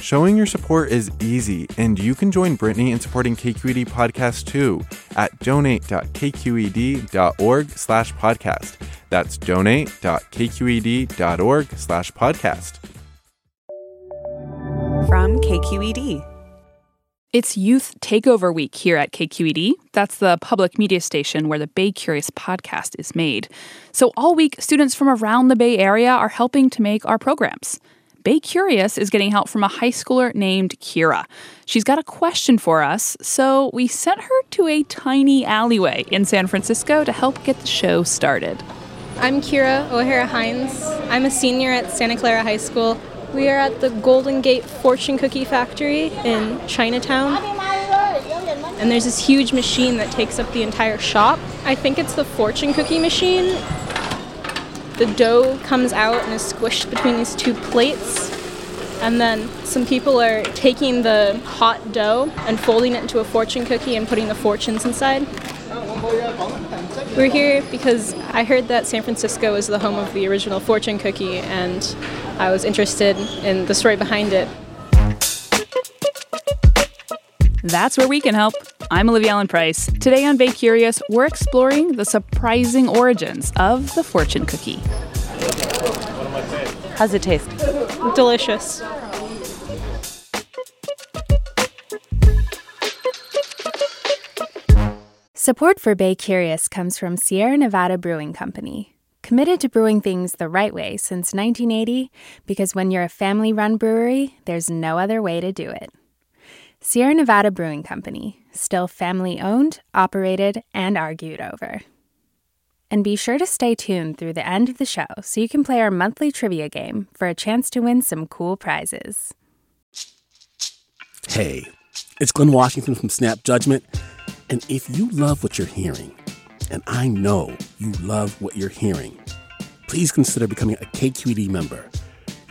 Showing your support is easy, and you can join Brittany in supporting KQED Podcast too at donate.kqed.org slash podcast. That's donate.kqed.org slash podcast. From KQED. It's Youth Takeover Week here at KQED. That's the public media station where the Bay Curious podcast is made. So all week, students from around the Bay Area are helping to make our programs. Bay Curious is getting help from a high schooler named Kira. She's got a question for us, so we sent her to a tiny alleyway in San Francisco to help get the show started. I'm Kira O'Hara Hines. I'm a senior at Santa Clara High School. We are at the Golden Gate Fortune Cookie Factory in Chinatown. And there's this huge machine that takes up the entire shop. I think it's the fortune cookie machine the dough comes out and is squished between these two plates. And then some people are taking the hot dough and folding it into a fortune cookie and putting the fortunes inside. We're here because I heard that San Francisco is the home of the original fortune cookie, and I was interested in the story behind it. That's where we can help. I'm Olivia Allen Price. Today on Bay Curious, we're exploring the surprising origins of the fortune cookie. How's it taste? Delicious. Support for Bay Curious comes from Sierra Nevada Brewing Company, committed to brewing things the right way since 1980 because when you're a family run brewery, there's no other way to do it. Sierra Nevada Brewing Company, still family owned, operated, and argued over. And be sure to stay tuned through the end of the show so you can play our monthly trivia game for a chance to win some cool prizes. Hey, it's Glynn Washington from Snap Judgment. And if you love what you're hearing, and I know you love what you're hearing, please consider becoming a KQED member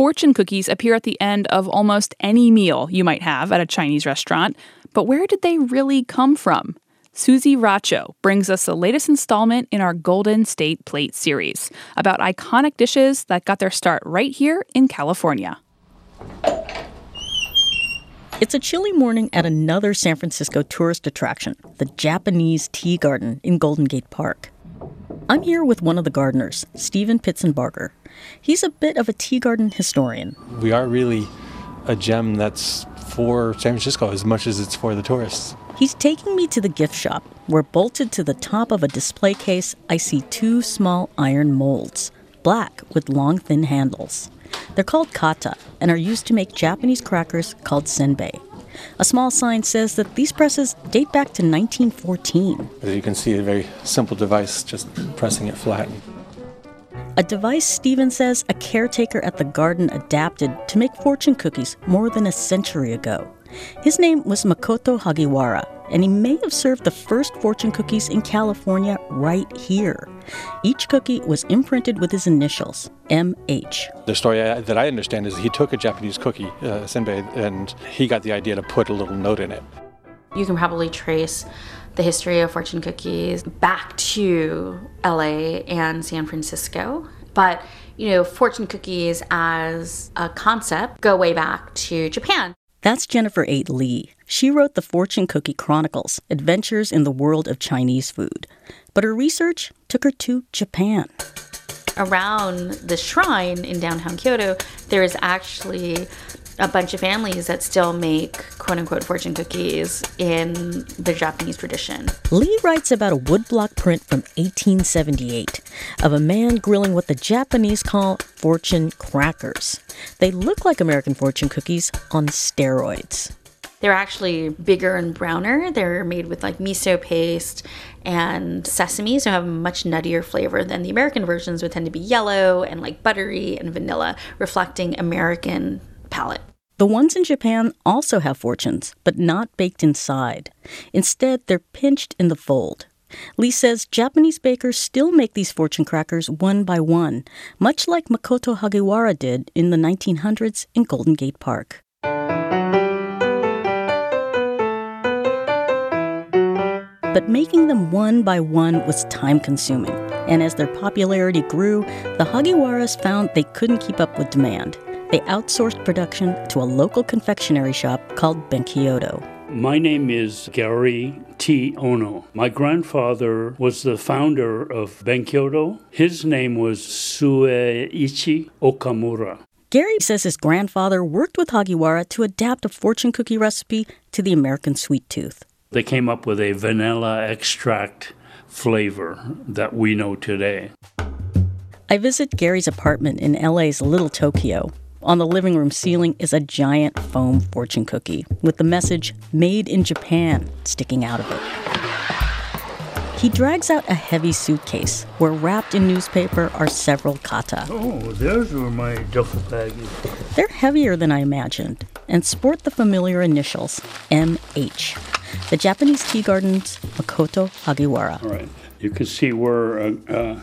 Fortune cookies appear at the end of almost any meal you might have at a Chinese restaurant, but where did they really come from? Susie Racho brings us the latest installment in our Golden State Plate series about iconic dishes that got their start right here in California. It's a chilly morning at another San Francisco tourist attraction, the Japanese Tea Garden in Golden Gate Park. I'm here with one of the gardeners, Stephen Pitzenbarger. He's a bit of a tea garden historian. We are really a gem that's for San Francisco as much as it's for the tourists. He's taking me to the gift shop, where bolted to the top of a display case, I see two small iron molds, black with long, thin handles. They're called kata and are used to make Japanese crackers called senbei. A small sign says that these presses date back to 1914. As you can see, a very simple device, just pressing it flat. A device Stephen says a caretaker at the garden adapted to make fortune cookies more than a century ago. His name was Makoto Hagiwara, and he may have served the first fortune cookies in California right here. Each cookie was imprinted with his initials, MH. The story that I understand is he took a Japanese cookie, uh, senbei, and he got the idea to put a little note in it. You can probably trace the history of fortune cookies back to LA and San Francisco. But, you know, fortune cookies as a concept go way back to Japan. That's Jennifer Eight Lee. She wrote the Fortune Cookie Chronicles Adventures in the World of Chinese Food. But her research took her to Japan. Around the shrine in downtown Kyoto, there is actually a bunch of families that still make quote unquote fortune cookies in the Japanese tradition. Lee writes about a woodblock print from 1878 of a man grilling what the Japanese call fortune crackers. They look like American fortune cookies on steroids. They're actually bigger and browner. They're made with like miso paste and sesame, so have a much nuttier flavor than the American versions would tend to be yellow and like buttery and vanilla, reflecting American palate. The ones in Japan also have fortunes, but not baked inside. Instead, they're pinched in the fold. Lee says Japanese bakers still make these fortune crackers one by one, much like Makoto Hagiwara did in the 1900s in Golden Gate Park. But making them one by one was time consuming, and as their popularity grew, the Hagiwaras found they couldn't keep up with demand. They outsourced production to a local confectionery shop called Benkyodo. My name is Gary T. Ono. My grandfather was the founder of Benkyodo. His name was Sueichi Okamura. Gary says his grandfather worked with Hagiwara to adapt a fortune cookie recipe to the American sweet tooth. They came up with a vanilla extract flavor that we know today. I visit Gary's apartment in LA's Little Tokyo. On the living room ceiling is a giant foam fortune cookie with the message Made in Japan sticking out of it. He drags out a heavy suitcase where wrapped in newspaper are several kata. Oh, those were my duffel baggies. They're heavier than I imagined and sport the familiar initials MH the Japanese tea garden's Makoto Hagiwara. All right. You can see where a, a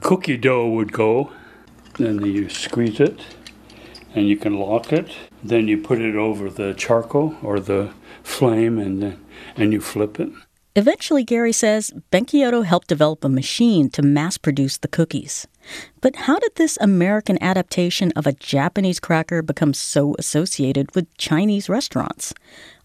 cookie dough would go. Then you squeeze it and you can lock it. Then you put it over the charcoal or the flame and then, and you flip it. Eventually, Gary says, Benkyodo helped develop a machine to mass produce the cookies. But how did this American adaptation of a Japanese cracker become so associated with Chinese restaurants?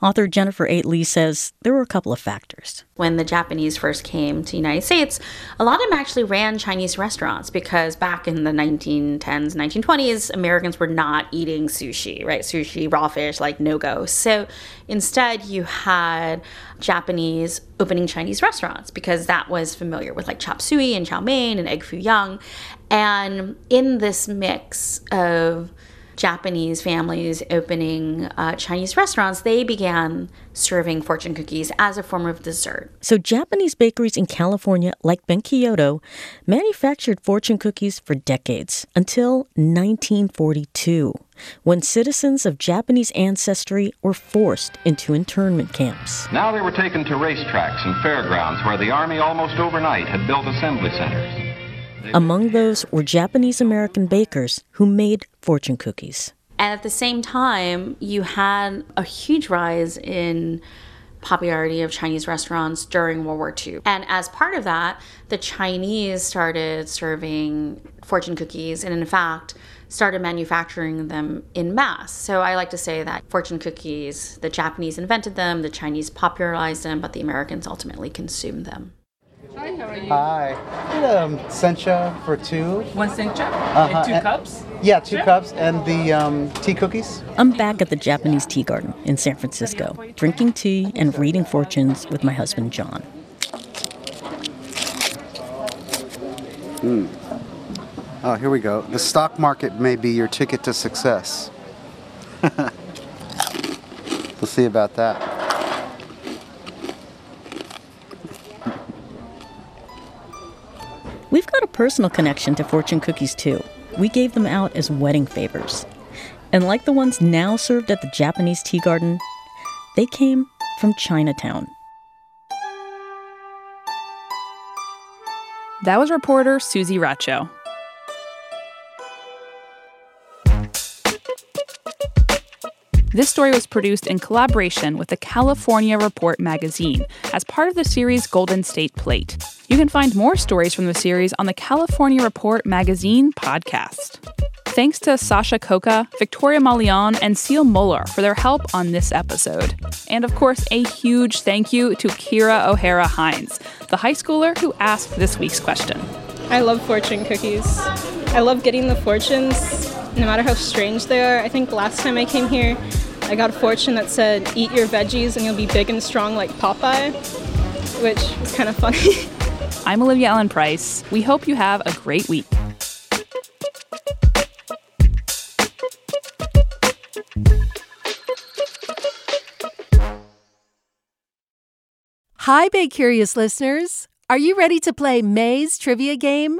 Author Jennifer Eight Lee says there were a couple of factors. When the Japanese first came to the United States, a lot of them actually ran Chinese restaurants because back in the 1910s, 1920s, Americans were not eating sushi, right? Sushi, raw fish, like no go. So instead, you had Japanese opening Chinese restaurants because that was familiar with like chop suey and chow mein and egg foo young. And in this mix of Japanese families opening uh, Chinese restaurants, they began serving fortune cookies as a form of dessert. So, Japanese bakeries in California, like Benkyodo, manufactured fortune cookies for decades until 1942, when citizens of Japanese ancestry were forced into internment camps. Now they were taken to racetracks and fairgrounds where the Army almost overnight had built assembly centers. Among those were Japanese American bakers who made fortune cookies. And at the same time, you had a huge rise in popularity of Chinese restaurants during World War II. And as part of that, the Chinese started serving fortune cookies and, in fact, started manufacturing them in mass. So I like to say that fortune cookies, the Japanese invented them, the Chinese popularized them, but the Americans ultimately consumed them. Hi, how are you? Hi. Get um, sencha for two. One sencha? Uh-huh. And two and, cups? Yeah, two sure. cups. And the um, tea cookies? I'm back at the Japanese Tea Garden in San Francisco, drinking tea and reading fortunes with my husband, John. Hmm. Oh, here we go. The stock market may be your ticket to success. we'll see about that. Personal connection to fortune cookies too. We gave them out as wedding favors. And like the ones now served at the Japanese tea garden, they came from Chinatown. That was reporter Susie Racho. This story was produced in collaboration with the California Report magazine as part of the series Golden State Plate. You can find more stories from the series on the California Report magazine podcast. Thanks to Sasha Khokha, Victoria Mauleón, and Seal Muller for their help on this episode. And of course, a huge thank you to Kira O'Hara Hines, the high schooler who asked this week's question. I love fortune cookies. I love getting the fortunes no matter how strange they are. I think last time I came here, I got a fortune that said, eat your veggies and you'll be big and strong like Popeye, which is kind of funny. I'm Olivia Allen Price. We hope you have a great week. Hi, Bay Curious listeners. Are you ready to play May's trivia game?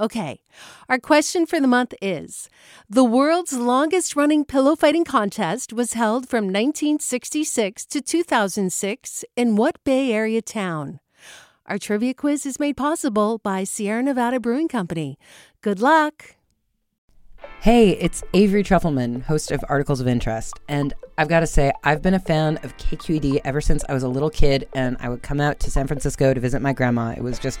Okay, our question for the month is The world's longest running pillow fighting contest was held from 1966 to 2006 in what Bay Area town? Our trivia quiz is made possible by Sierra Nevada Brewing Company. Good luck! Hey, it's Avery Trufelman, host of Articles of Interest. And I've got to say, I've been a fan of KQED ever since I was a little kid and I would come out to San Francisco to visit my grandma. It was just